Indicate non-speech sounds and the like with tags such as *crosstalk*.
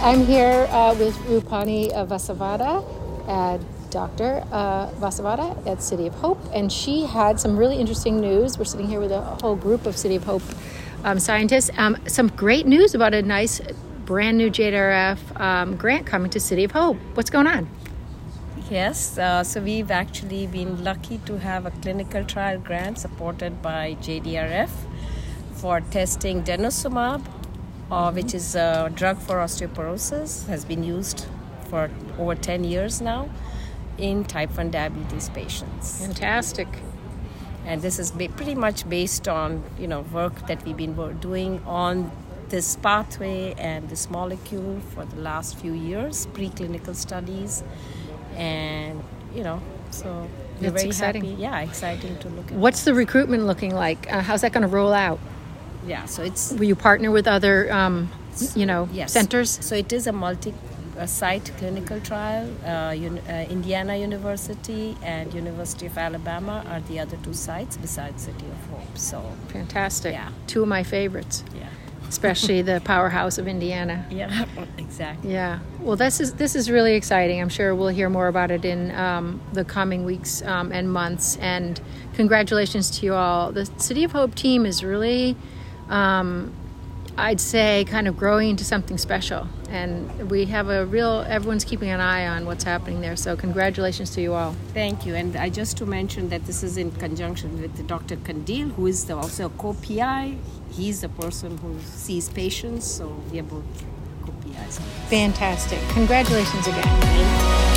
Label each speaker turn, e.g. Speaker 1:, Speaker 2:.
Speaker 1: I'm here uh, with Rupangi Vasavada, uh, Dr. Uh, Vasavada at City of Hope, and she had some really interesting news. We're sitting here with a whole group of City of Hope um, scientists. Um, some great news about a nice, brand new JDRF um, grant coming to City of Hope. What's going on?
Speaker 2: Yes, uh, so we've actually been lucky to have a clinical trial grant supported by JDRF for testing denosumab, uh, which is a drug for osteoporosis, has been used for over 10 years now in type 1 diabetes patients.
Speaker 1: Fantastic.
Speaker 2: And this is ba- pretty much based on you know work that we've been doing on this pathway and this molecule for the last few years, preclinical studies, and you know so we're
Speaker 1: That's
Speaker 2: very
Speaker 1: exciting.
Speaker 2: happy. Yeah, exciting to look at.
Speaker 1: What's the recruitment looking like? Uh, how's that going to roll out?
Speaker 2: Yeah, so it's
Speaker 1: Will you partner with other, um, you know,
Speaker 2: yes.
Speaker 1: centers?
Speaker 2: So it is a multi a site clinical trial. Uh, un- uh, Indiana University and University of Alabama are the other two sites besides City of Hope. So
Speaker 1: Fantastic.
Speaker 2: Yeah.
Speaker 1: Two of my favorites,
Speaker 2: yeah,
Speaker 1: especially the powerhouse of Indiana. *laughs*
Speaker 2: yeah, exactly.
Speaker 1: Yeah. Well, this is this is really exciting. I'm sure we'll hear more about it in um, the coming weeks um, and months. And congratulations to you all. The City of Hope team is really, um, I'd say, kind of growing into something special. And we have a real. Everyone's keeping an eye on what's happening there. So congratulations to you all.
Speaker 2: Thank you. And I just to mention that this is in conjunction with Dr. Kandeel, who is the, also a co-PI. He's the person who sees patients, so we are both co-PIs.
Speaker 1: Fantastic. Congratulations again.